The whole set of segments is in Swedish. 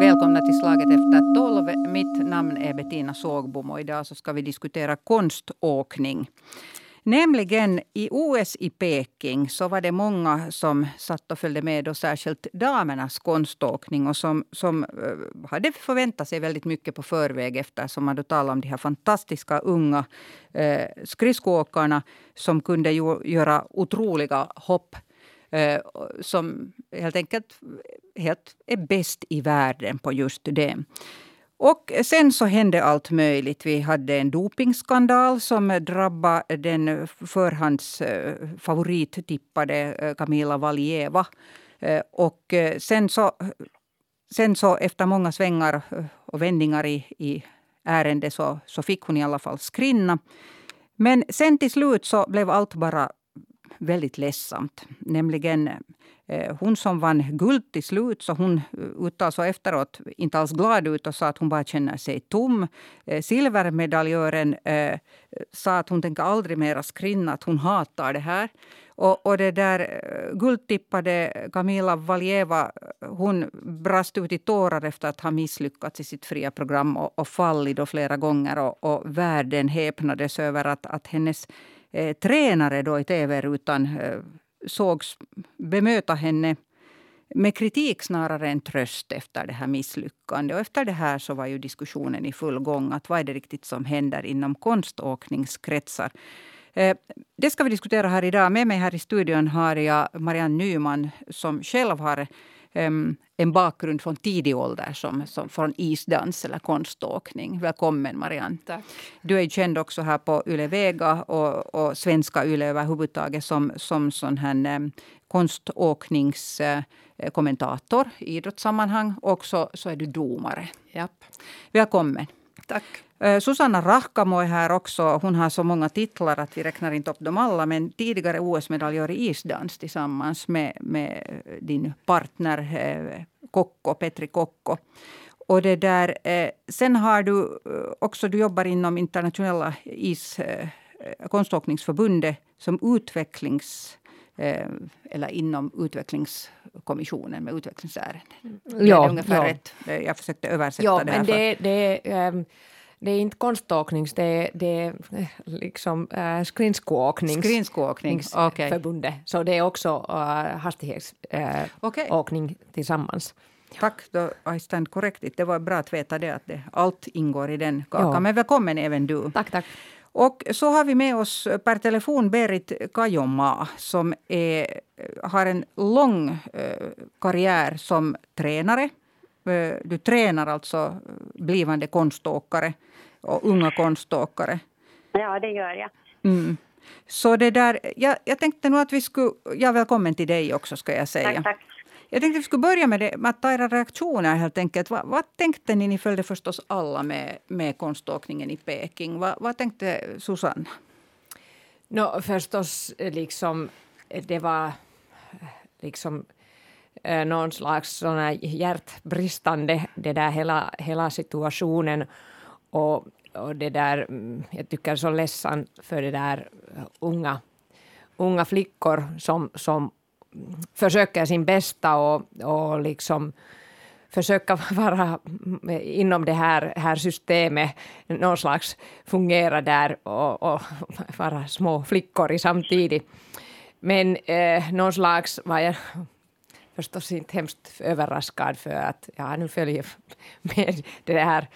Välkomna till Slaget efter tolv. Mitt namn är Bettina Sågbom och idag så ska vi diskutera konståkning. Nämligen i OS i Peking så var det många som satt och följde med, och särskilt damernas konståkning och som, som eh, hade förväntat sig väldigt mycket på förväg eftersom man då talade om de här fantastiska unga eh, skridskoåkarna som kunde ju, göra otroliga hopp Eh, som helt enkelt helt är bäst i världen på just det. Och sen så hände allt möjligt. Vi hade en dopingskandal som drabbade den förhandsfavorittippade eh, eh, Camila Valieva. Och sen så, sen så efter många svängar och vändningar i, i ärendet så, så fick hon i alla fall skrinna. Men sen till slut så blev allt bara väldigt ledsamt. Nämligen eh, hon som vann guld till slut, så hon eh, uttalade alltså sig efteråt inte alls glad ut och sa att hon bara känner sig tom. Eh, silvermedaljören sa att hon tänker aldrig mera skrinna, att hon hatar det här. Och, och det där guldtippade Kamila Valjeva, hon brast ut i tårar efter att ha misslyckats i sitt fria program och, och fallit då flera gånger. Och, och världen häpnades över att, att hennes eh, tränare då i tv-rutan eh, sågs bemöta henne med kritik snarare än tröst efter det här misslyckandet. Och efter det här så var ju diskussionen i full gång. att Vad är det riktigt som händer inom konståkningskretsar? Eh, det ska vi diskutera här idag. Med mig här i studion har jag Marianne Nyman som själv har um, en bakgrund från tidig ålder som, som från isdans eller konståkning. Välkommen Marianne. Tack. Du är känd också här på Yle Vega och, och svenska Yle överhuvudtaget som, som sån här um, konståkningskommentator uh, i idrottssammanhang. Och så, så är du domare. Japp. Välkommen. Tack. Eh, Susanna Rahkamo är här också. Hon har så många titlar att vi räknar inte upp dem alla. Men tidigare OS-medaljör i isdans tillsammans med, med din partner eh, Kokko, Petri Kokko. Och det där, eh, sen har du också, du jobbar inom internationella is, konståkningsförbundet som utvecklings eller inom utvecklingskommissionen med utvecklingsärenden. Ja, det är ungefär ja. rätt. Jag försökte översätta ja, det. Men det, det, um, det är inte konståkning, det är, det är liksom äh, skridskoåknings... Skridskoåknings, okay. förbundet. Så det är också äh, hastighetsåkning äh, okay. tillsammans. Tack, då I stand corrected. Det var bra att veta det, att det, allt ingår i den kakan. Ja. Men välkommen även du. Tack, tack. Och så har vi med oss per telefon Berit Kajoma som är, har en lång eh, karriär som tränare. Eh, du tränar alltså blivande konståkare och unga konståkare. Ja, det gör jag. Mm. Så det där, jag, jag tänkte nog att vi skulle... Ja, välkommen till dig också ska jag säga. Tack, tack. Jag tänkte att vi skulle börja med, det, med att ta era reaktioner helt enkelt. Vad, vad, tänkte ni? Ni följde förstås alla med, med konståkningen i Peking. Vad, vad tänkte Susanna? No, förstås, eh, liksom, eh, det var eh, liksom någon slags såna hjärtbristande, det där hela, hela situationen. Och, och det där, mm, jag tycker så ledsamt för det där unga, unga flickor som, som försöker sin bästa och, och liksom försöka vara inom det här, här systemet, någon slags fungera där och, och vara små flickor i samtidigt. Men eh, någon slags var jag förstås inte hemskt överraskad för att jag nu följer med det här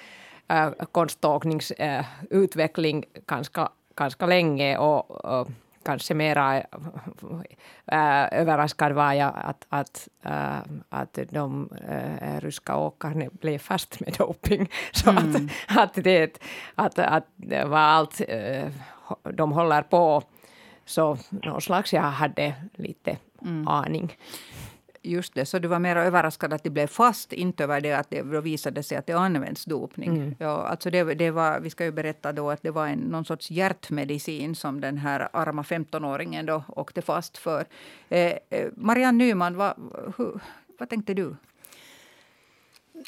eh, äh, konståkningsutveckling eh, äh, ganska, ganska länge och, och kanske mera äh, överraskad var jag att, att, äh, att de äh, ryska åkarna blev fast med doping. Så mm. att, att, det, att, att var allt äh, de håller på. Så någon slags jag hade lite mm. aning. Just det, så du var mer överraskad att det blev fast, inte över det att det visade sig att det används dopning. Mm. Ja, alltså det, det, var, vi ska ju berätta då att det var en, någon sorts hjärtmedicin som den här arma 15-åringen då åkte fast för. Eh, eh, Marianne Nyman, vad, hur, vad tänkte du?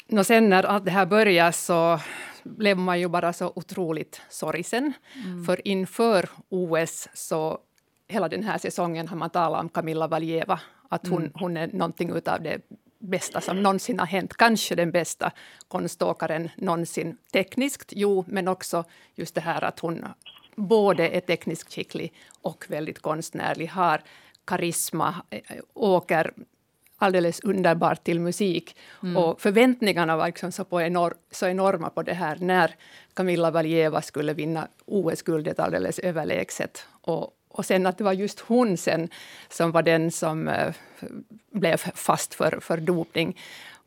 No sen när allt det här började så blev man ju bara så otroligt sorgsen. Mm. För inför OS så hela den här säsongen har man talat om Camilla Valjeva att hon, mm. hon är någonting av det bästa som någonsin har hänt. Kanske den bästa konståkaren någonsin tekniskt, jo, men också just det här att hon både är tekniskt skicklig och väldigt konstnärlig, har karisma, eh, åker alldeles underbart till musik. Mm. Och förväntningarna var liksom så, på enor så enorma på det här när Camilla Valieva skulle vinna OS-guldet alldeles överlägset. Och, och sen att det var just hon sen som var den som eh, blev fast för, för dopning.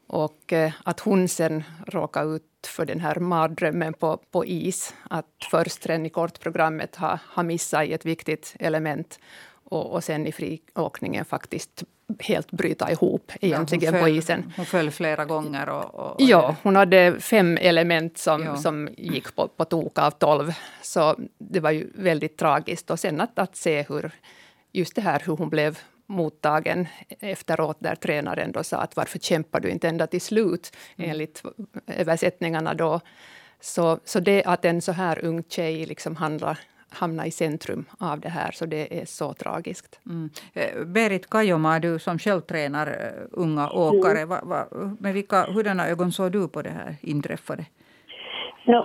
Och eh, att hon sen råkade ut för den här mardrömmen på, på is. Att först redan i kortprogrammet ha, ha missat i ett viktigt element och, och sen i friåkningen faktiskt helt bryta ihop egentligen ja, föll, på isen. Hon föll flera gånger. Och, och, ja, hon hade fem element som, ja. som gick på, på tok av tolv. Så det var ju väldigt tragiskt. Och sen att, att se hur just det här hur hon blev mottagen efteråt där tränaren då sa att varför kämpar du inte ända till slut mm. enligt översättningarna då. Så, så det att en så här ung tjej liksom handlar hamna i centrum av det här, så det är så tragiskt. Mm. Eh, Berit Kajoma, du som själv tränar eh, unga åkare, mm. va, va, med vilka, hurdana ögon såg du på det här inträffade? No,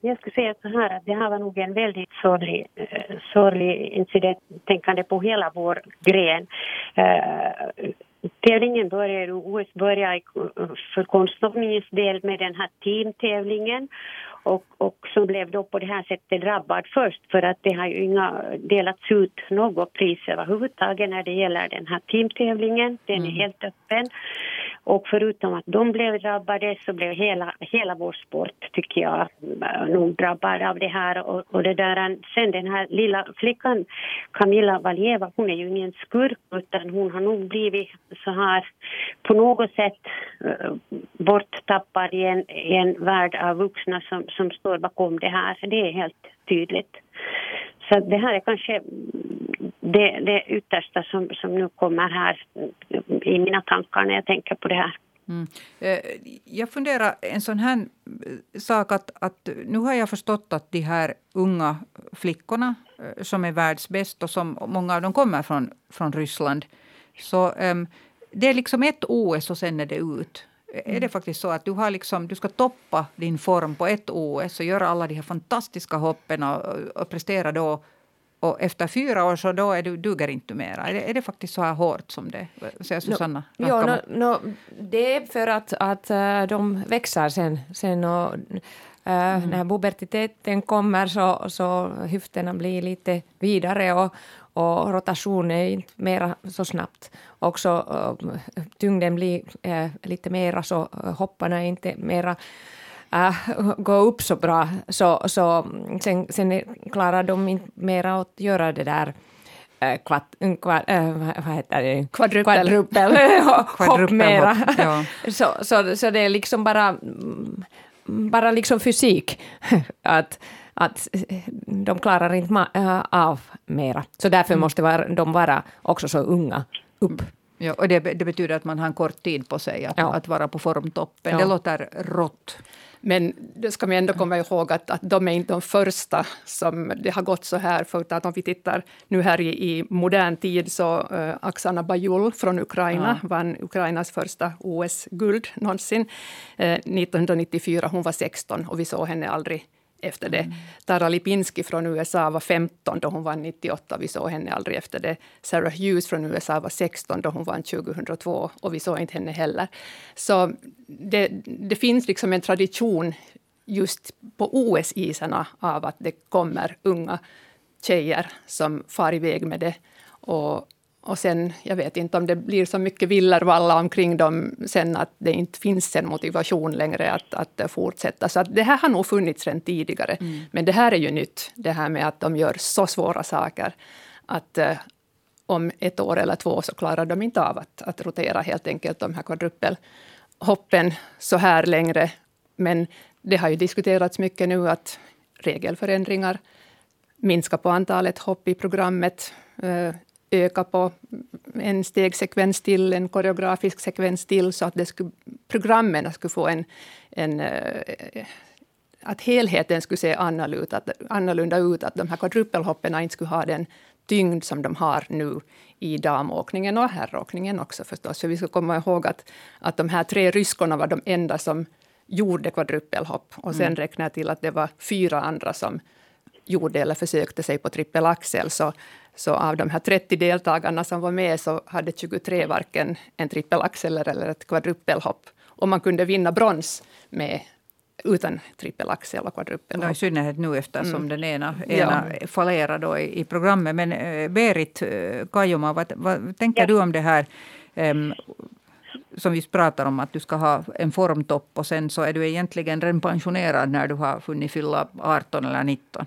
jag skulle säga så här att det här var nog en väldigt sorglig, uh, sorglig incident, tänkande på hela vår gren. Uh, Tävlingen började, OS började för konståkningens del med den här teamtävlingen och, och som blev då på det här sättet drabbad först för att det har ju inga delats ut något pris överhuvudtaget när det gäller den här teamtävlingen. Den är mm. helt öppen. Och förutom att de blev drabbade så blev hela, hela vår sport, tycker jag, eh, nog drabbad av det här. Och, och det där, eh, sen den här lilla flickan, Camilla Valjeva, hon är ju ingen skurk utan hon har nog blivit så här på något sätt uh, borttappad i en, i en värld av vuxna som, som står bakom det här. Det är helt tydligt. Så det här är kanske det, det yttersta som, som nu kommer här i mina tankar när jag tänker på det här. Mm. Eh, jag funderar en sån här eh, sak att, att nu har jag förstått att de här unga flickorna eh, som är världsbäst och som många av dem kommer från, från Ryssland. Så um, det är liksom ett OS och sen är det ut. Mm. Är det faktiskt så att du, har liksom, du ska toppa din form på ett OS och göra alla de här fantastiska hoppen och, och prestera då och efter fyra år så då är du, duger inte mera. Är det, är det faktiskt så här hårt som det säger Susanna? No, ja, no, no, det är för att, att uh, de växer sen. sen och, uh, mm. När pubertiteten kommer så, så höfterna blir lite vidare och, och rotationen är inte mera så snabbt. Också uh, tyngden blir uh, lite mera så hopparna är inte mera äh, gå upp så bra. Så, så sen, sen klarar de inte mera att göra det där äh, kvart, kvart, äh, vad heter det? Kvadrupel. Kvadrupel. Hopp mera. Ja. så, så, så det är liksom bara, bara liksom fysik. att, att de klarar inte av mera. Så därför mm. måste de vara också så unga upp. Ja, och det, det, betyder att man har en kort tid på sig att, ja. att vara på formtoppen. Ja. Det låter rått. Men då ska man ändå komma ihåg att, att de är inte de första som det har gått så här. För att om vi tittar nu här i, i modern tid så uh, Oksana Bajul från Ukraina ja. vann Ukrainas första OS-guld någonsin. Uh, 1994, hon var 16 och vi såg henne aldrig efter det. Mm. Tara Lipinski från USA var 15 då hon vann 98. Vi såg henne aldrig efter det. Sarah Hughes från USA var 16 då hon vann 2002 och vi såg inte henne heller. Så det, det finns liksom en tradition just på OS-isarna av att det kommer unga tjejer som far iväg med det. Och och sen, jag vet inte om det blir så mycket villervalla omkring dem sen att det inte finns en motivation längre att, att fortsätta. Så att det här har nog funnits redan tidigare. Mm. Men det här är ju nytt, det här med att de gör så svåra saker att uh, om ett år eller två så klarar de inte av att, att rotera helt enkelt de här kvadrupelhoppen så här längre. Men det har ju diskuterats mycket nu att regelförändringar, minska på antalet hopp i programmet, uh, öka på en stegsekvens till, en koreografisk sekvens till, så att det skulle, programmen skulle få en, en eh, att helheten skulle se annorlunda, annorlunda ut, att de här kvadrupelhoppen inte skulle ha den tyngd som de har nu i damåkningen och herråkningen också förstås. För vi ska komma ihåg att, att de här tre ryskorna var de enda som gjorde kvadrupelhopp. Och sen mm. räknar jag till att det var fyra andra som gjorde eller försökte sig på trippelaxel. Så, så av de här 30 deltagarna som var med så hade 23 varken en trippelaxel eller ett kvadrupelhopp. Och man kunde vinna brons med utan trippelaxel och kvadrupelhopp. I synnerhet nu eftersom mm. den ena, ena ja. fallerar då i, i, programmet. Men äh, Berit äh, Kajoma, vad, vad tänker ja. du om det här? Um, som vi pratar om att du ska ha en formtopp och sen så är du egentligen redan pensionerad när du har hunnit fylla 18 eller 19.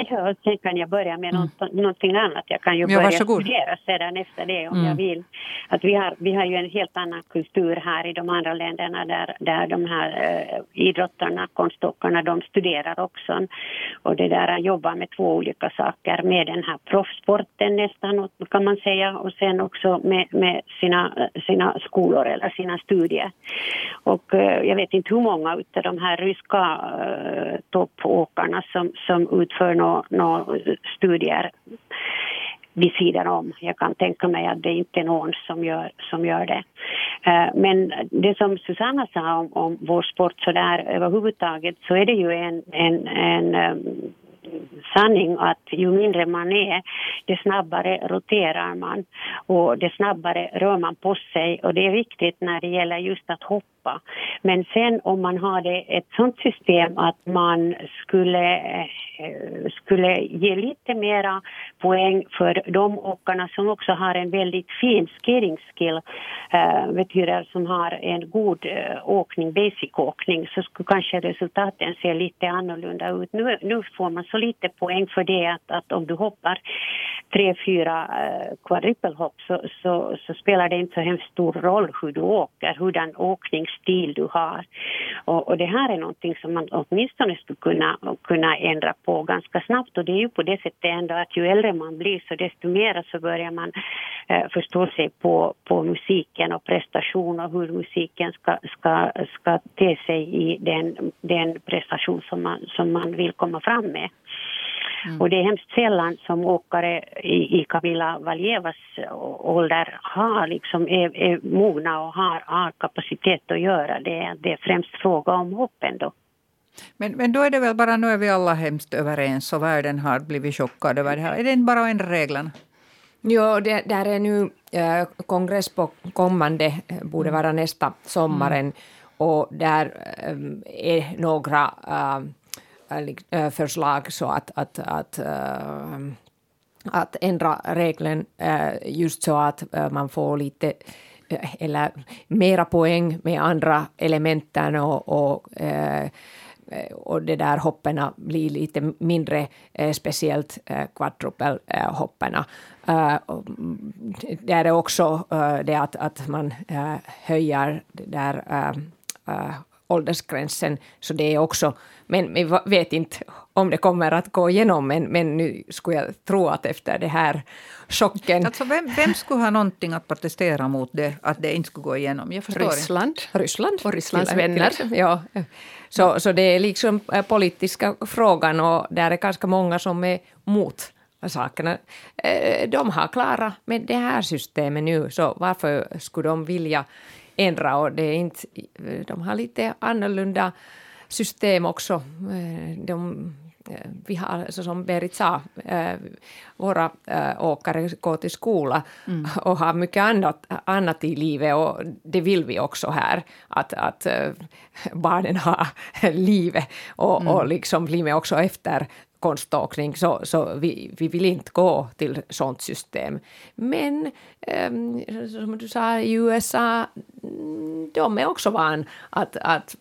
Ja, sen kan jag börja med mm. något, någonting annat. Jag kan ju börja varsågod. studera sedan efter det om mm. jag vill. Att vi, har, vi har ju en helt annan kultur här i de andra länderna där, där de här äh, idrottarna, konståkarna, de studerar också. Och det där jobbar med två olika saker. Med den här proffssporten nästan kan man säga och sen också med, med sina, sina skolor eller sina studier. Och äh, jag vet inte hur många av de här ryska äh, toppåkarna som, som utför något några studier vid sidan om. Jag kan tänka mig att det inte är någon som gör, som gör det. Eh, men det som Susanna sa om, om vår sport så där överhuvudtaget så är det ju en, en, en eh, sanning att ju mindre man är, desto snabbare roterar man och desto snabbare rör man på sig och det är viktigt när det gäller just att hoppa. Men sen om man hade ett sånt system att man skulle eh, skulle ge lite mera poäng för de åkarna som också har en väldigt fin skating skill, äh, betyder som har en god äh, åkning, basic åkning, så skulle kanske resultaten se lite annorlunda ut. Nu, nu får man så lite poäng för det att, att om du hoppar tre, fyra äh, quadrupelhopp så, så, så, spelar det inte så hemskt stor roll hur du åker, hurdan åkningsstil du har. Och, och det här är någonting som man åtminstone skulle kunna, kunna ändra på på ganska snabbt och det är ju på det sättet ändå att ju äldre man blir så desto mer så börjar man eh, förstå sig på, på musiken och prestation och hur musiken ska, ska, ska te sig i den, den prestation som man, som man vill komma fram med. Mm. Och det är hemskt sällan som åkare i, i Camilla Valjevas ålder har liksom, är, är mogna och har, har kapacitet att göra det. Det är främst fråga om hoppen då. Men, men då är det väl bara, nu är vi alla hemskt överens och världen har blivit chockad över det här. Är det inte bara en reglerna? Jo, det där är nu äh, kongress på kommande, eh, borde mm. vara nästa sommaren. Mm. Och där äh, är några äh, Eh, förslag så att, att, att eh, att ändra regeln eh, just så att man får lite eller mera poäng med andra elementen och, och och det där hopperna blir lite mindre, speciellt kvadrupelhopperna. Där är också det att, att man höjer det där åldersgränsen, så det är också, men vi vet inte om det kommer att gå igenom, men, men nu skulle jag tro att efter det här chocken... Alltså vem, vem skulle ha någonting att protestera mot det, att det inte skulle gå igenom? Jag förstår Ryssland. Ryssland. Och Rysslands vänner. Ja. Så, så det är liksom eh, politiska frågan och där är ganska många som är mot sakerna. Eh, de har klarat med det här systemet nu, så varför skulle de vilja ändra? Och det är inte, de har lite annorlunda system också. Eh, de Eh, vi har, så som Berit sa, eh, våra åkare går till skola mm. och har mycket annat, annat i livet och det vill vi också här, att, att barnen har livet och, mm. och liksom blir med också efter konståkning, så, så vi, vi vill inte gå till sånt system. Men um, som du sa, i USA, mm, de är också van att, att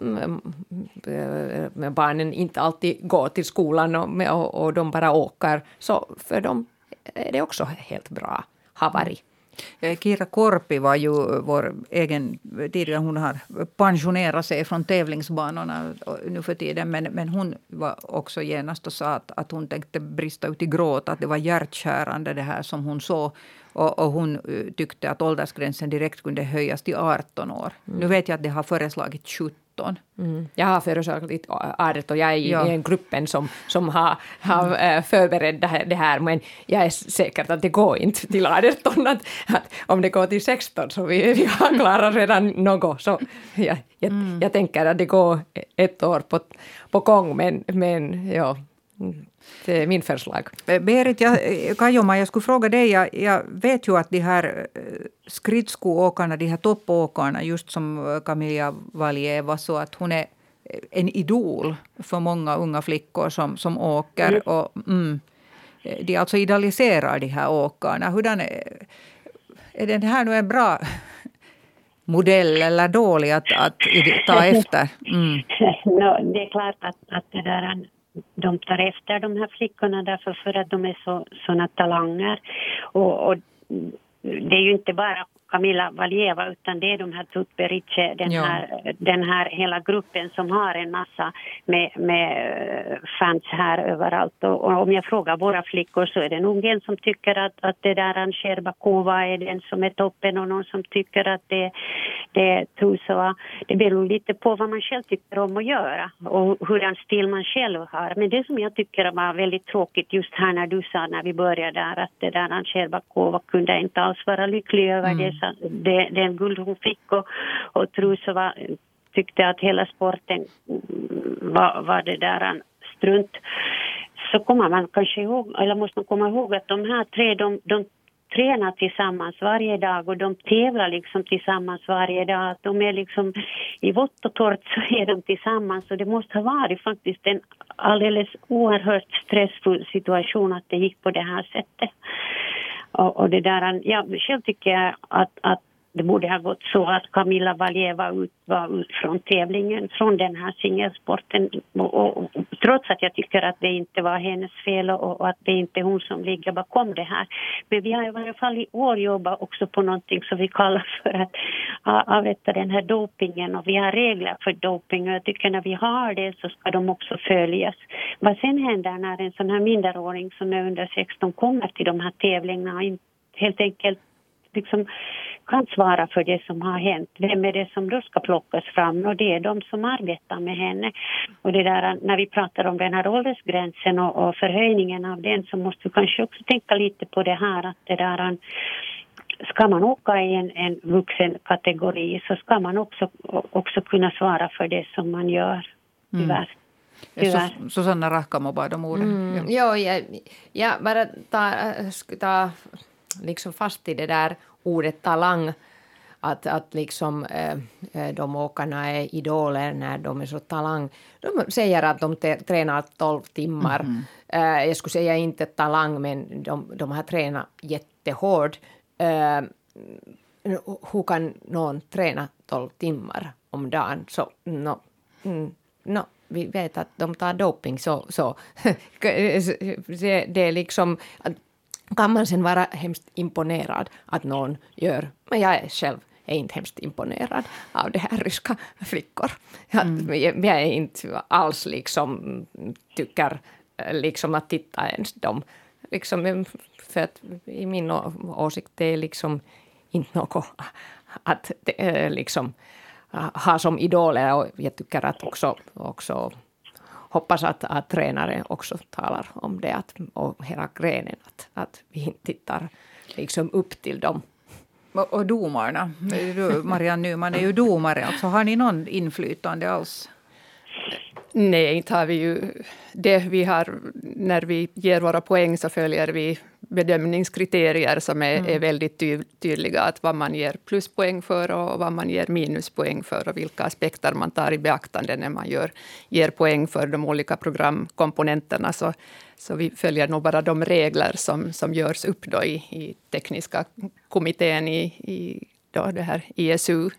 äh, barnen inte alltid går till skolan och, och, och de bara åker. Så för dem är det också helt bra, har varit. Eh, Kira Korpi var ju vår egen, tidigare hon har pensionerat sig från tävlingsbanorna nu för tiden. Men, men hon var också genast och sa att, att hon tänkte brista ut i gråt. Att det var hjärtskärande det här som hon såg. Och, och hon eh, tyckte att åldersgränsen direkt kunde höjas till 18 år. Mm. Nu vet jag att det har föreslagit 17 18. Mm. Jag har föreslagit 18 och jag är i ja. den gruppen som, som har, har mm. förberett det här, men jag är säker att det går inte till 18. Att, att om det går till 16 så vi, vi har klarat redan något. Så jag, jag, mm. jag tänker att det går ett år på, på gång, men, men ja, det är min förslag. Berit jag, Kajoma, jag skulle fråga dig. Jag, jag, vet ju att de här eh, skridskoåkarna, de här toppåkarna, just som Camilla Valjeva, så att hon är en idol för många unga flickor som, som åker. Mm. Och, mm, de alltså idealiserar de här åkarna. Hurdan är, är den här nu en bra modell eller dålig att, att ta efter? Mm. No, det är klart att, att det där de tar efter de här flickorna därför för att de är så, såna talanger. Och, och det är ju inte bara Camilla Valjeva utan det är de här Tutberidze, den, ja. här, den här hela gruppen som har en massa med, med eh, fans här överallt. Och, och, om jag frågar våra flickor så är det nog en som tycker att, att det där Ancher Bakova är den som är toppen och någon som tycker att det, det är Tusova. Det beror lite på vad man själv tycker om att göra och hurdan stil man själv har. Men det som jag tycker var väldigt tråkigt just här när du sa när vi började där att det där Ancher Bakova kunde inte alls vara lycklig över mm. det det, den guld hon fick och, och Trusova tyckte att hela sporten var, var det där strunt. Så kommer man kanske ihåg, eller måste man komma ihåg att de här tre, de, de tränar tillsammans varje dag och de tävlar liksom tillsammans varje dag. De är liksom i vått och torrt så är de tillsammans och det måste ha varit faktiskt en alldeles oerhört stressfull situation att det gick på det här sättet. Och, och det där, ja, själv tycker jag att, att det borde ha gått så att Camilla Valjeva ut, var ut från tävlingen, från den här singelsporten. Och, och, och, trots att jag tycker att det inte var hennes fel och, och, att det inte är hon som ligger bakom det här. Men vi har i varje fall i år jobbat också på någonting som vi kallar för att avrätta den här dopingen och vi har regler för doping och jag tycker när vi har det så ska de också följas. Vad sen händer när en sån här minderåring som är under 16 kommer till de här tävlingarna helt enkelt liksom kan svara för det som har hänt. Vem är det som då ska plockas fram? Och det är de som arbetar med henne. Och det där, när vi pratar om den här åldersgränsen och, och förhöjningen av den så måste vi kanske också tänka lite på det här att det där ska man åka i en, en vuxen kategori så ska man också, också kunna svara för det som man gör. Mm. Tyvärr. Mm. Tyvärr. Susanna Rahkamo bad om orden. Mm, ja. Jo, jag, jag bara tar ta liksom fast i det där ordet talang. Att, att liksom, eh, eh, de åkarna är idoler när de är så talang. De säger att de tränar 12 timmar. Mm -hmm. jag skulle säga inte talang, men de, de har tränat jättehårt. Eh, hur kan någon träna 12 timmar om dagen? Så, no, mm, no, vi vet att de tar doping, så, så det, det är liksom kan man sen vara hemskt imponerad att någon gör, men jag är själv är inte hemskt imponerad av det här ryska flickor. Mm. Jag, jag är inte alls liksom tycker liksom att titta ens dem. Liksom, för att i min åsikt det är liksom inte något att liksom ha som idoler och jag tycker att också, också hoppas att, att tränare också talar om det att, och hela grenen, att, att vi inte tittar liksom upp till dem. Och, domarna, Marianne Nyman är ju domare, alltså har ni någon inflytande alls? Nej, inte har vi ju det. Vi har, när vi ger våra poäng så följer vi bedömningskriterier som är, mm. är väldigt ty tydliga. Att vad man ger pluspoäng för och vad man ger minuspoäng för och vilka aspekter man tar i beaktande när man gör, ger poäng för de olika programkomponenterna. Så, så vi följer nog bara de regler som, som görs upp då i, i tekniska kommittén i, i då det här ISU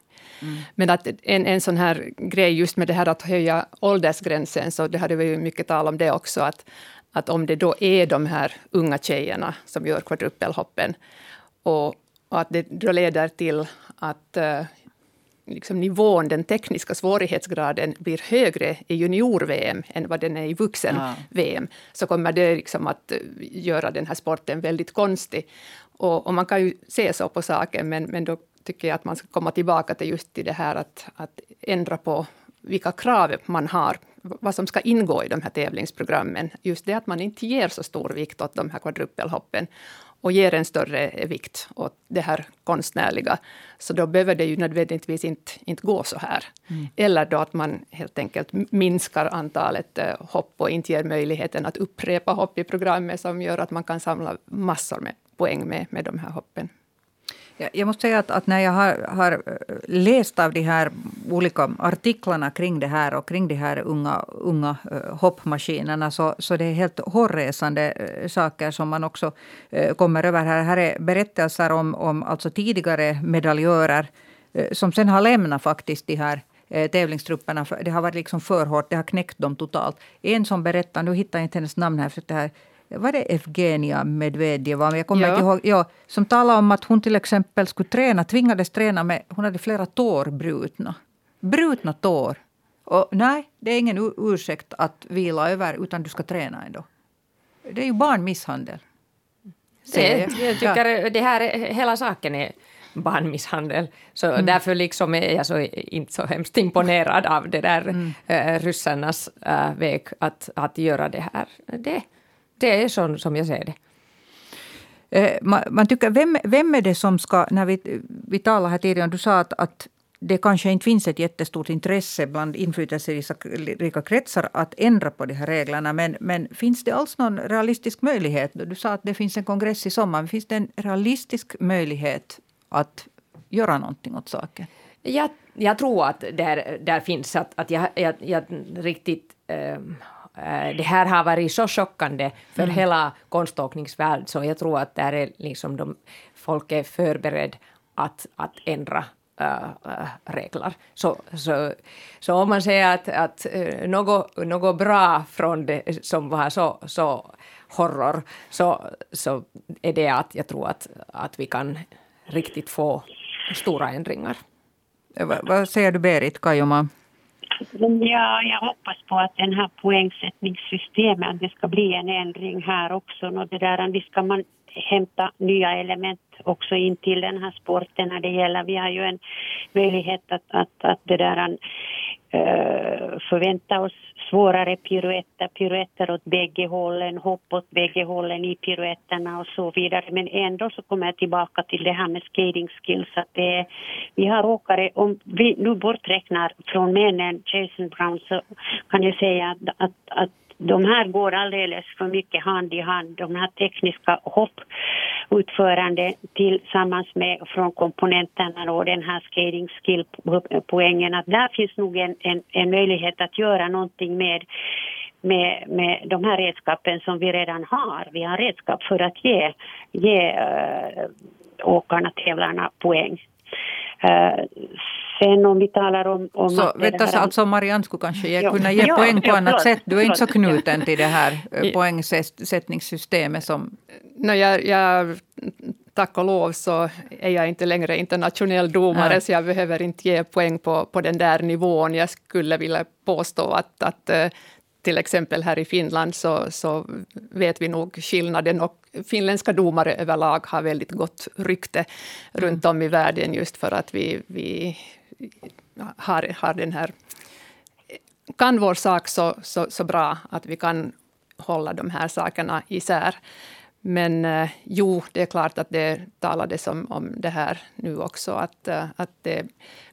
Mm. Men att en, en sån här grej just med det här att höja åldersgränsen, så det hade vi ju mycket tal om det också, att, att om det då är de här unga tjejerna som gör kvadrupelhoppen och, och att det då leder till att uh, liksom nivån, den tekniska svårighetsgraden blir högre i junior-VM än vad den är i vuxen-VM, ja. så kommer det liksom att göra den här sporten väldigt konstig. Och, och, man kan ju se så på saken, men, men då tycker jag att man ska komma tillbaka till just till det här att, att ändra på vilka krav man har, vad som ska ingå i de här tävlingsprogrammen. Just det att man inte ger så stor vikt åt de här kvadrupelhoppen och ger en större vikt åt det här konstnärliga. Så då behöver det ju nödvändigtvis inte, inte gå så här. Mm. Eller då att man helt enkelt minskar antalet eh, hopp och inte ger möjligheten att upprepa hopp i programmet som gör att man kan samla massor med poäng med, med de här hoppen. Jag måste säga att, att, när jag har, har, eh, läst av de här olika artiklarna kring det här och kring de här unga, unga eh, hoppmaskinerna så, så det är helt hårresande eh, saker som man också kommer över här. Här är berättelser om, om alltså tidigare medaljörer som sen har lämnat faktiskt de här tävlingstrupperna. Det har varit liksom för hårt, det har knäckt dem totalt. En som berättar, nu hittar jag inte hennes namn här, för det här var det Evgenia Medvedjeva? Jag kommer ja. inte ihåg. Ja, som talade om att hon till exempel skulle träna, tvingades träna med, hon hade flera tår brutna. Brutna tår. Och nej, det är ingen ursäkt att vila över, utan du ska träna ändå. Det är ju barnmisshandel. Det, jag tycker ja. det här, hela saken är barnmisshandel. Så mm. därför liksom är jag så, inte så hemskt imponerad av det där mm. äh, ryssarnas äh, väg att, att göra det här. Det, det är så som jag ser det. Eh, man, man, tycker, vem, vem är det som ska... När vi, vi talade här tidigare, du sa att, att det kanske inte finns ett jättestort intresse bland inflytelserika kretsar att ändra på de här reglerna. Men, men finns det alls någon realistisk möjlighet? Du sa att det finns en kongress i sommar. Finns det en realistisk möjlighet att göra någonting åt saken? Jag, jag tror att där, där finns att, att jag, jag, jag riktigt Eh, det här har varit så chockande för mm. hela konståkningsvärlden så jag tror att där är liksom de, folk är förberedda att, att ändra uh, regler. Så, så, så om man säger att, att något, något bra från det som var så, så horror, så, så är det att jag tror att, att vi kan riktigt få stora ändringar. Vad säger du Berit Kajoma? Ja, jag hoppas på att den här poängsättningssystemet, att det ska bli en ändring här också. Och det där, vi ska man hämta nya element också in till den här sporten när det gäller. Vi har ju en möjlighet att, att, att det där, uh, förvänta oss svårare piruetter, piruetter åt bägge hållen, hopp åt bägge hållen i piruetterna och så vidare. Men ändå så kommer jag tillbaka till det här med skating skills. Att det är, vi har åkare, om vi nu borträknar från männen Jason Brown så kan jag säga att, att, att de här går alldeles för mycket hand i hand, de här tekniska hopputförande tillsammans med från komponenterna och den här skating skill poängen att där finns nog en, en, en möjlighet att göra någonting med med, med de här redskapen som vi redan har. Vi har redskap för att ge, ge uh, åkarna, tävlarna poäng. Uh, Sen om vi talar om... om så vänta, här... alltså Marianne skulle kanske ge, kunna ge ja, poäng på ja, annat sätt. Du är inte så knuten till det här eh, poängsättningssystemet som... No, jag, jag, tack och lov så är jag inte längre internationell domare, ja. så jag behöver inte ge poäng på, på den där nivån. Jag skulle vilja påstå att, att eh, till exempel här i Finland så, så vet vi nog skillnaden och finländska domare överlag har väldigt gott rykte runt om i världen just för att vi, vi har, har den här kan vår sak så, så, så bra att vi kan hålla de här sakerna isär. Men eh, jo, det är klart att det talades om, om det här nu också, att, eh, att det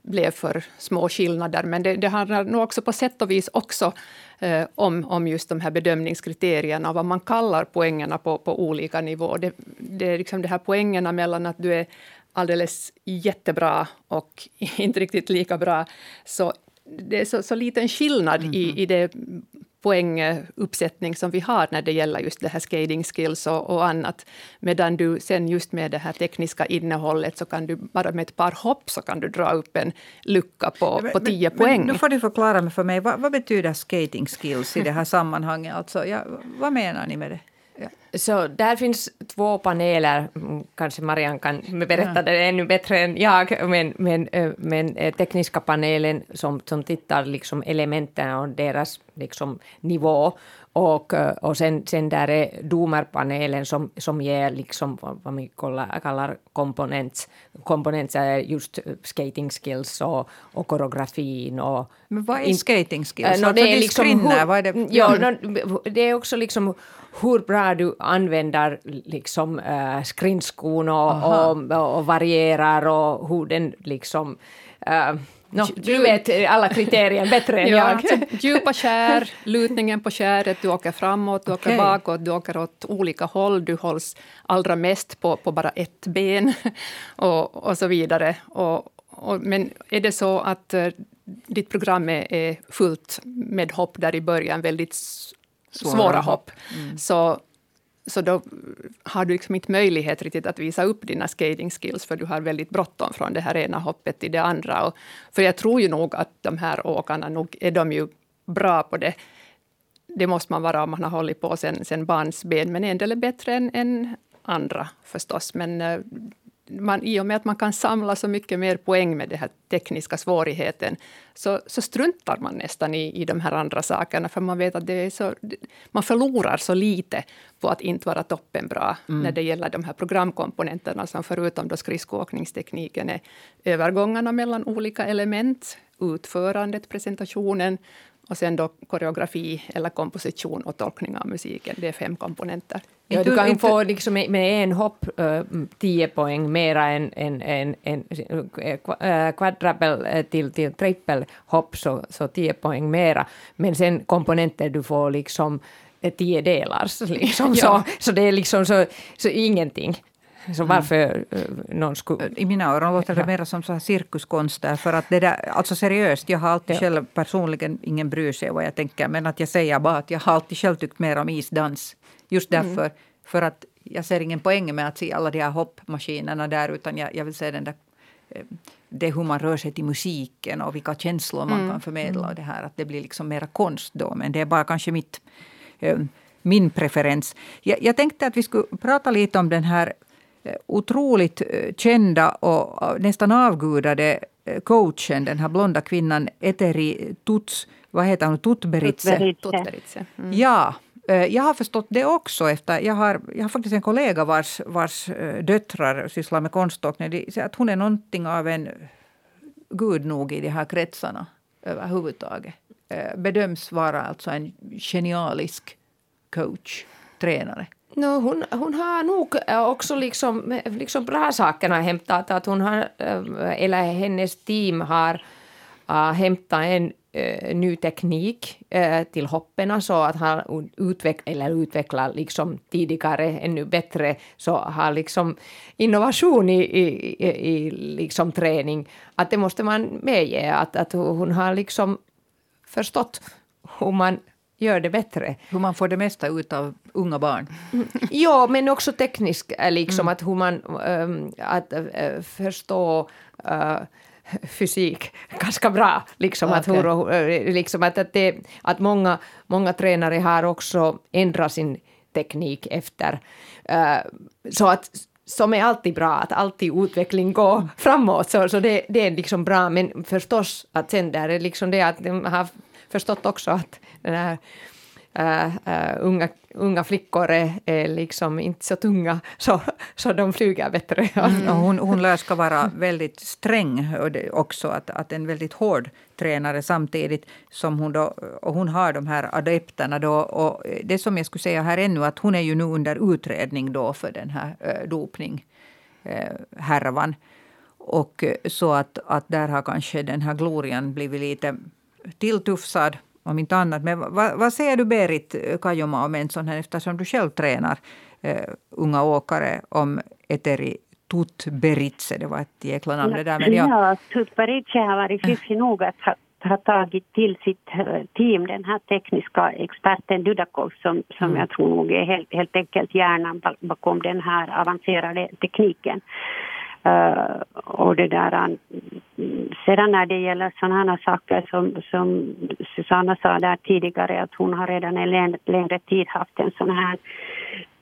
blev för små skillnader. Men det, det handlar nog också på sätt och vis också eh, om, om just de här bedömningskriterierna, vad man kallar poängerna på, på olika nivåer. Det, det är liksom de här poängerna mellan att du är alldeles jättebra och inte riktigt lika bra. Så det är så, så liten skillnad mm -hmm. i, i det poänguppsättning som vi har när det gäller just det här skating skills och, och, annat. Medan du sen just med det här tekniska innehållet så kan du bara med ett par hopp så kan du dra upp en lucka på, men, på 10 men, poäng. Men nu får du förklara för mig, vad, vad, betyder skating skills i det här sammanhanget? Alltså, ja, vad menar ni med det? Ja. Så där finns två paneler, mm, kanske Marianne kan berätta det ännu bättre än jag, men, men, men tekniska panelen som, som tittar liksom elementen och deras liksom nivå och, och sen, sen där är domarpanelen som, som ger liksom vad vi kallar, components. Components är just skating skills och, och koreografin. Och Men vad är skating skills? No, alltså, det, är liksom skrinner, vad är det? Ja, no, det är också liksom hur bra du använder liksom, äh, skridskon och, och, och, varierar och hur den liksom äh, No, du vet alla kriterier bättre än ja, jag. Alltså, djupa skär, lutningen på skäret, du åker framåt, du okay. åker bakåt, du åker åt olika håll, du hålls allra mest på, på bara ett ben och, och så vidare. Och, och, men är det så att uh, ditt program är, är fullt med hopp där i början, väldigt svåra, svåra hopp, mm. så så då har du liksom inte möjlighet riktigt att visa upp dina skating skills, för du har väldigt bråttom från det här ena hoppet till det andra. Och, för jag tror ju nog att de här åkarna, nog är de ju bra på det. Det måste man vara om man har hållit på sen, sen barnsben, men en del är bättre än, än andra förstås. Men eh, man, i och med att man kan samla så mycket mer poäng med den här tekniska svårigheten, så, så struntar man nästan i, i de här andra sakerna, för man vet att det är så, man förlorar så lite på att inte vara toppenbra mm. när det gäller de här programkomponenterna, som förutom då skridskoåkningstekniken är övergångarna mellan olika element, utförandet, presentationen, och sen då koreografi eller komposition och tolkning av musiken. Det är fem komponenter. Ja, du kan få liksom med en hopp tio poäng mera än en, en, en, en quadruple till, till trippelhopp, så, så tio poäng mera. Men sen komponenter du får liksom tio delar. Liksom, ja. så, så det är liksom så, så ingenting. Så mm. varför mm. någon skulle... I mina öron låter det mer som så här cirkuskonster. För att det där, alltså seriöst, jag har alltid ja. själv personligen, ingen bryr sig vad jag tänker, men att jag säger bara att jag har alltid själv tyckt mer om isdans. Just mm. därför. Mm. För att jag ser ingen poäng med att se alla de här hoppmaskinerna där, utan jag, jag vill se den där eh, det hur man rör sig till musiken och vilka känslor man mm. kan förmedla. Och det här, att det blir liksom mera konst då. Men det är bara kanske mitt, eh, min preferens. Jag, jag tänkte att vi skulle prata lite om den här Eh, otroligt eh, kända och nästan avgudade eh, coachen, den här blonda kvinnan Eteri Tuts, vad heter hon, Tutberitse? Tutberitse. Mm. Ja, jag har förstått det också. Efter, jag, har, jag har faktiskt en kollega vars, vars döttrar sysslar med konståkning. Att hon är någonting av en gud nog i de här kretsarna överhuvudtaget. Bedöms vara alltså en genialisk coach, tränare. No, hon, hon har nog eh, också liksom, liksom bra sakerna hämtat. Att hon har, eh, eller hennes team har eh, hämtat en ny teknik till hoppen. så att han utveck eller utvecklar liksom tidigare ännu bättre så har liksom innovation i, i, i liksom träning. Att det måste man medge att, att hon har liksom förstått hur man gör det bättre. Hur man får det mesta ut av unga barn. ja, men också tekniskt, eh, liksom mm. att hur man um, att uh, förstå uh, fysik ganska bra. Liksom, okay. att, hur, liksom att, att, det, att många, många tränare har också ändrat sin teknik efter. Uh, så att som är alltid bra, att alltid utveckling går mm. framåt, så, så det, det är liksom bra, men förstås att sen där är liksom det att de har förstått också att den här, äh, äh, unga, unga flickor är, är, liksom inte så tunga, så, så de flyger bättre. Mm, hon, hon lär ska vara väldigt sträng också, att, att en väldigt hård tränare samtidigt som hon då, och hon har de här adepterna då. Och det som jag skulle säga här ännu, att hon är ju nu under utredning då för den här dopning äh, härvan. Och så att, att där har kanske den här glorian blivit lite tilltufsad om inte annat. Men vad, vad säger du Berit Kajoma om en sån här, eftersom du själv tränar eh, unga åkare, om Eteri Tutberitse, det var ett jäkla namn det där. Men jag... Ja, Tutberitse har varit fiffig nog att ha, ha tagit till sitt eh, team den här tekniska experten Dudakov som, som mm. jag tror nog är helt, helt enkelt hjärnan bakom den här avancerade tekniken. Uh, och det där, eh, sedan när det gäller sådana saker som, som Susanna sa där tidigare att hon har redan en längre tid haft en sån här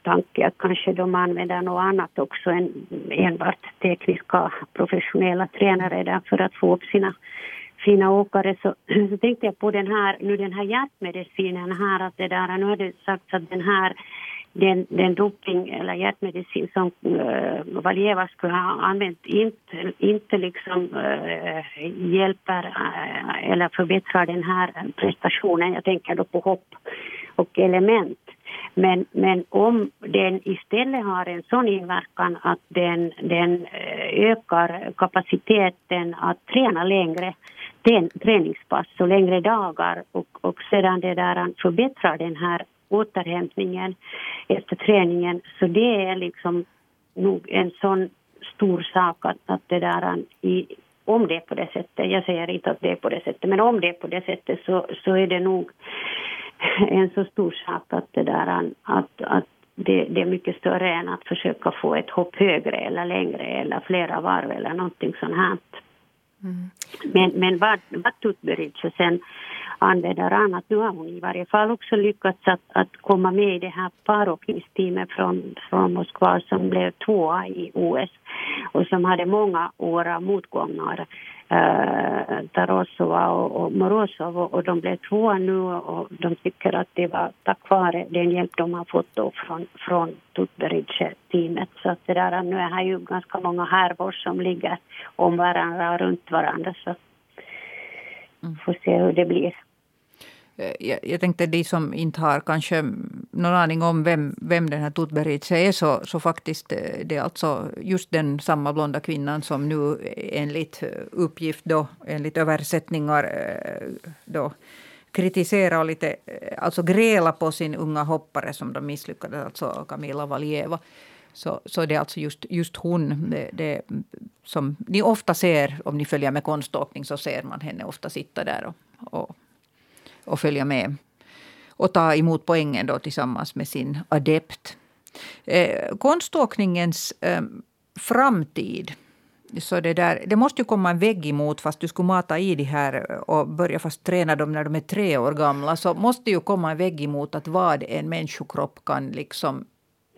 tanke att kanske de använder något annat också än enbart tekniska professionella tränare där för att få upp sina fina åkare. Så, så tänkte jag på den här, nu den här hjärtmedicinen här att det där, nu har det sagts att den här den, den doping eller hjärtmedicin som eh, uh, Valjeva skulle ha använt inte, inte liksom uh, hjälper uh, eller förbättrar den här prestationen. Jag tänker då på hopp och element. Men, men om den istället har en sån inverkan att den, den ökar kapaciteten att träna längre träningspass och längre dagar och, och sedan det där förbättrar den här återhämtningen efter träningen. Så det är liksom nog en sån stor sak att, att det där i, om det är på det sättet, jag säger inte att det är på det sättet, men om det är på det sättet så, så är det nog en så stor sak att det där att, att det, det, är mycket större än att försöka få ett hopp högre eller längre eller flera varv eller någonting sånt här. Mm. Men, men vad, vad Tutberidge sen använder annat. Nu har hon i varje fall också lyckats att, att komma med i det här paråkningsteamet från, från Moskva som blev tvåa i OS och som hade många år av motgångar. Uh, Tarosova och, och Morozov och, och de blev tvåa nu och de tycker att det var tack vare den hjälp de har fått då från, från Tutberidze-teamet. Så att det där, nu är här ju ganska många härvor som ligger om varandra och runt varandra så mm. får se hur det blir. Eh, jag, jag tänkte de som inte har kanske någon aning om vem, vem den här Tutberidze är så, så faktiskt eh, det är alltså just den samma blonda kvinnan som nu enligt eh, uppgift då, enligt översättningar då kritisera och lite, alltså gräla på sin unga hoppare som de misslyckades, alltså Kamila Valieva. Så, så det är alltså just, just hon det, det, som ni ofta ser, om ni följer med konståkning så ser man henne ofta sitta där och, och och följa med och ta emot poängen då tillsammans med sin adept. Eh, konståkningens eh, framtid så det, där, det måste ju komma en vägg emot fast du skulle mata i de här och börja fast träna dem när de är tre år gamla. Så måste ju komma en vägg emot att vad en människokropp kan liksom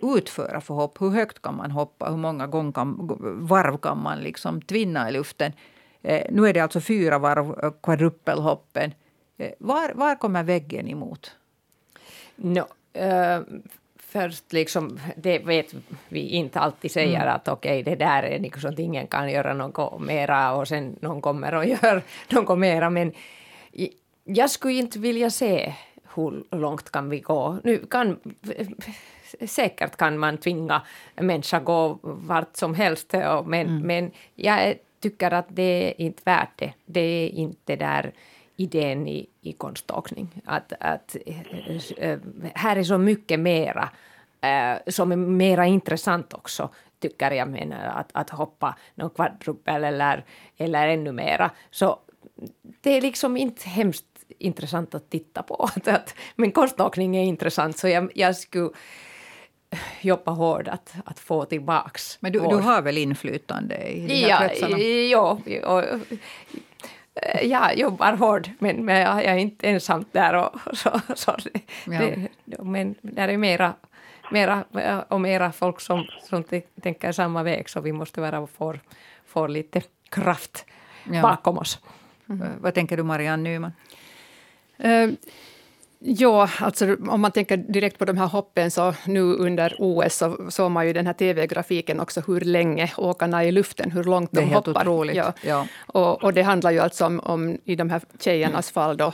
utföra för hopp. Hur högt kan man hoppa? Hur många gånger kan, varv kan man liksom tvinna i luften? Eh, nu är det alltså fyra varv kvadruppelhoppen. kvadrupelhoppen. Eh, var, var kommer väggen emot? No, uh, först liksom, det vet vi inte alltid säger mm. att okej, okay, det där är liksom ingen kan göra något mera och sen någon kommer och gör något mera. Men jag skulle inte vilja se hur långt kan vi gå. Nu kan, säkert kan man tvinga människor gå vart som helst, men, mm. men jag tycker att det är inte värt det. Det är inte där idén i, i konståkning. Att, att, äh, här är så mycket mera äh, som är mera intressant också, tycker jag, menar, att, att hoppa någon kvadrupel eller, eller ännu mera. Så det är liksom inte hemskt intressant att titta på. Men konståkning är intressant, så jag, jag skulle jobba hårt att, att få tillbaks. Men du, du har väl inflytande i de här ja, kretsarna? Ja, och, Eh, jag jobbar hårt, men, men jag är inte ensam där. Och, så, så det, ja. det, men där är mera, mera och mera folk som, som tänker samma väg, så vi måste vara få, få lite kraft ja. bakom oss. Mm. Vad tänker du, Marianne Nyman? Uh, Ja, alltså om man tänker direkt på de här hoppen, så nu under OS så såg man ju den här TV-grafiken också, hur länge åkarna är i luften, hur långt de hoppar. Det är helt otroligt. Ja. ja. Och, och, det handlar ju alltså om, om, i de här tjejernas fall, då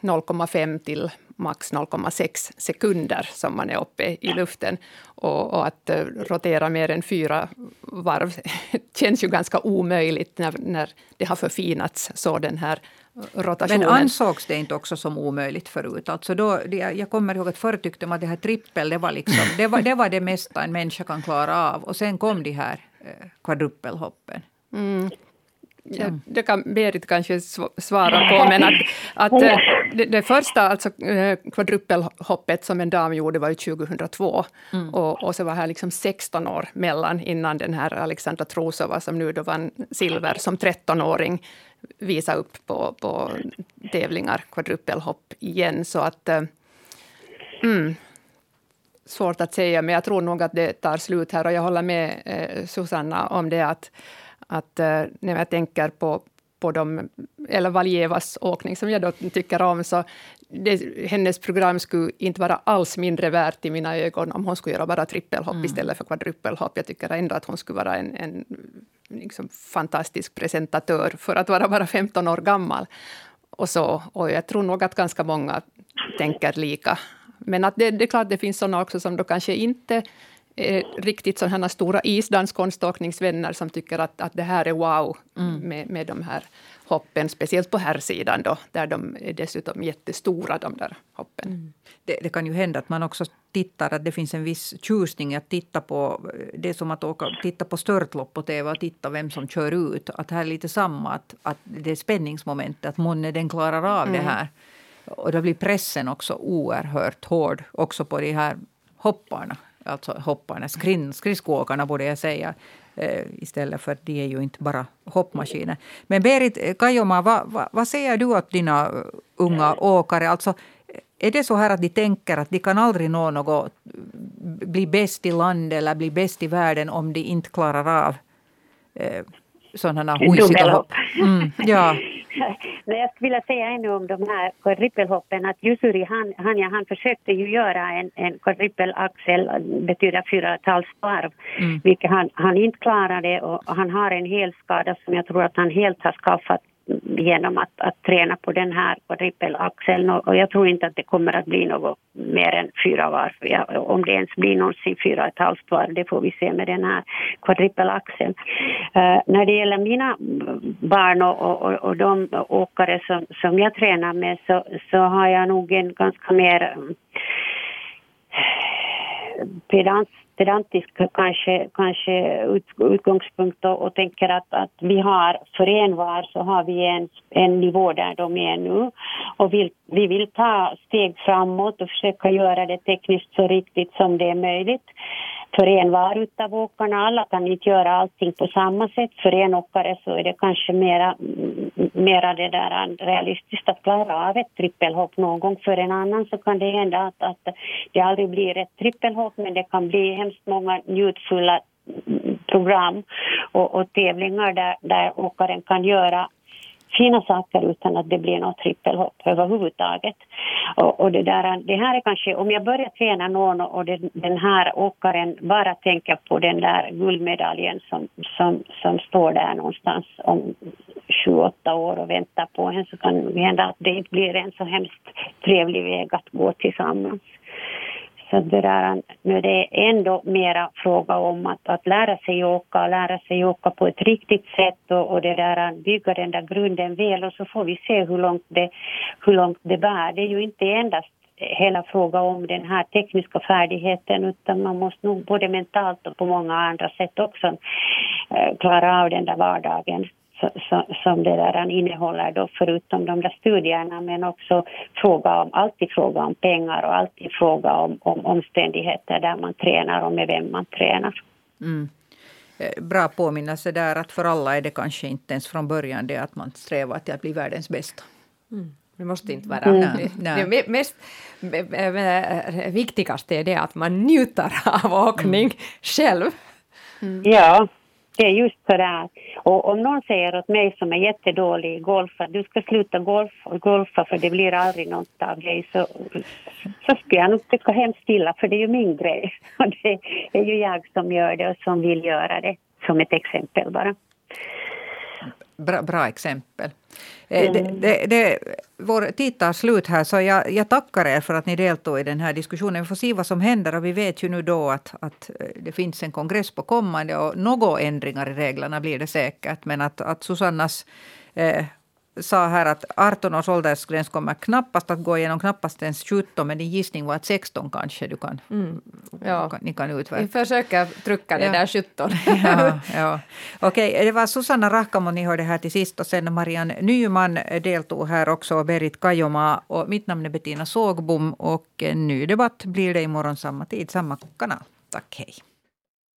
0,5 till max 0,6 sekunder som man är uppe i luften. Och, och att uh, rotera mer än fyra varv känns ju ganska omöjligt när, när det har förfinats så den här rotationen. Men ansågs det inte också som omöjligt förut? Alltså då, jag kommer ihåg att förr tyckte man att det här trippel, det var, liksom, det, var, det var det mesta en människa kan klara av. Och sen kom de här eh, kvadrupelhoppen. Mm. Ja, det kan Berit kanske svara på, men att, att eh, det, det, första alltså, eh, kvadrupelhoppet som en dam gjorde var ju 2002. Mm. Och, och så var här liksom 16 år mellan innan den här Alexandra Trosova, som nu då vann silver som 13-åring, visa upp på, på tävlingar, kvadrupelhopp igen. Så att... Eh, mm, svårt att säga, men jag tror nog att det tar slut här och jag håller med eh, Susanna om det att, att eh, när jag tänker på, på de, eller Valjevas åkning som jag då tycker om, så det, hennes program skulle inte vara alls mindre värt i mina ögon om hon skulle göra bara trippelhopp mm. istället för kvadruppelhopp. Jag tycker ändå att hon skulle vara en, en liksom fantastisk presentatör för att vara bara 15 år gammal. Och, så, och jag tror nog att ganska många tänker lika. Men att det, det är klart, det finns sådana också som då kanske inte är riktigt sådana stora isdanskonståkningsvänner som tycker att, att det här är wow mm. med, med de här hoppen, speciellt på här sidan då, där de är dessutom jättestora, de där hoppen. Mm. Det, det, kan ju hända att man också tittar, att det finns en viss tjusning att titta på. Det är som att åka, titta på störtlopp på tv och titta vem som kör ut. Att här är lite samma, att, att det är spänningsmomentet, att månne den klarar av mm. det här. Och då blir pressen också oerhört hård, också på de här hopparna. Alltså hopparna, skridskoåkarna borde jag säga. Eh, istället för de är ju inte bara hoppmaskiner. Men Berit Kajoma, vad, vad, vad säger du åt dina eh, unga åkare? Alltså, är det så här att de tänker att de kan aldrig nå något, bli bäst i landet eller bli bäst i världen om de inte klarar av eh, sådana hojsiga hopp? Mm, ja. Men jag skulle vilja säga ännu om de här quadripelhoppen att Jusuri han, han, ja, han försökte ju göra en, en quadripelaxel, betyder fyra och ett halvt varv, mm. vilket han, han inte klarade och han har en helskada som jag tror att han helt har skaffat genom att, att träna på den här quadripelaxeln och, och jag tror inte att det kommer att bli något mer än fyra varv. Ja, om det ens blir någonsin fyra och ett halvt varv, det får vi se med den här quadripelaxeln. Uh, eh, när det gäller mina barn och, och, och de åkare som, som jag tränar med så, så har jag nog en ganska mer eh, pedant pedantisk kanske, kanske ut, utgångspunkt och, och, tänker att, att vi har för en var så har vi en, en nivå där de är nu. Och vill, vi vill ta steg framåt och försöka göra det tekniskt så riktigt som det är möjligt för en var utav åkarna. Alla kan inte göra allting på samma sätt. För en åkare så är det kanske mera, mera det där realistiskt att klara av ett trippelhopp någon gång. För en annan så kan det hända att, att det aldrig blir ett trippelhopp men det kan bli hemskt många njutfulla program och, och tävlingar där, där åkaren kan göra fina saker utan att det blir något trippelhopp överhuvudtaget. Och, och det, där, det här är kanske, om jag börjar träna någon och den, den här åkaren bara tänker på den där guldmedaljen som, som, som står där någonstans om sju, åtta år och väntar på en så kan det hända att det inte blir en så hemskt trevlig väg att gå tillsammans. Så det, där, nu det är ändå mera fråga om att, att lära sig åka, lära sig åka på ett riktigt sätt och, och det där, bygga den där grunden väl och så får vi se hur långt det, hur långt det bär. Det är ju inte endast hela frågan om den här tekniska färdigheten utan man måste nog både mentalt och på många andra sätt också eh, klara av den där vardagen som det där innehåller då förutom de där studierna men också fråga om, alltid fråga om pengar och alltid fråga om, om omständigheter där man tränar och med vem man tränar. Mm. Eh, bra påminnelse där att för alla är det kanske inte ens från början det att man strävar till att bli världens bästa. Mm. Det måste inte vara mm. det. det mest, viktigaste är det att man njuter av åkning mm. själv. Mm. Ja, det är just så där. Och om någon säger åt mig som är jättedålig i golf att du ska sluta golf, golfa för det blir aldrig något av dig så, så skulle jag nog tycka hemskt illa för det är ju min grej. Och det är ju jag som gör det och som vill göra det, som ett exempel bara. Bra, bra exempel. Mm. Det, det, det, vår tid tar slut här, så jag, jag, tackar er för att ni deltog i den här diskussionen. Vi får se vad som händer och vi vet ju nu då att, att eh, det finns en kongress på kommande och några ändringar i reglerna blir det säkert. Men att, att Susannas eh, sa här att 18 års åldersgräns kommer knappast att gå igenom, knappast ens 17, men din gissning var att 16 kanske du kan, mm. ja. ni kan utverka. Vi försöker trycka det ja. där 17. ja, ja. Okej, okay, det var Susanna Rahkamo ni hörde här till sist och sen Marianne Nyman deltog här också och Berit Kajoma och mitt namn är Bettina Sågbom och en ny debatt blir det imorgon samma tid, samma kanal. Tack, hej.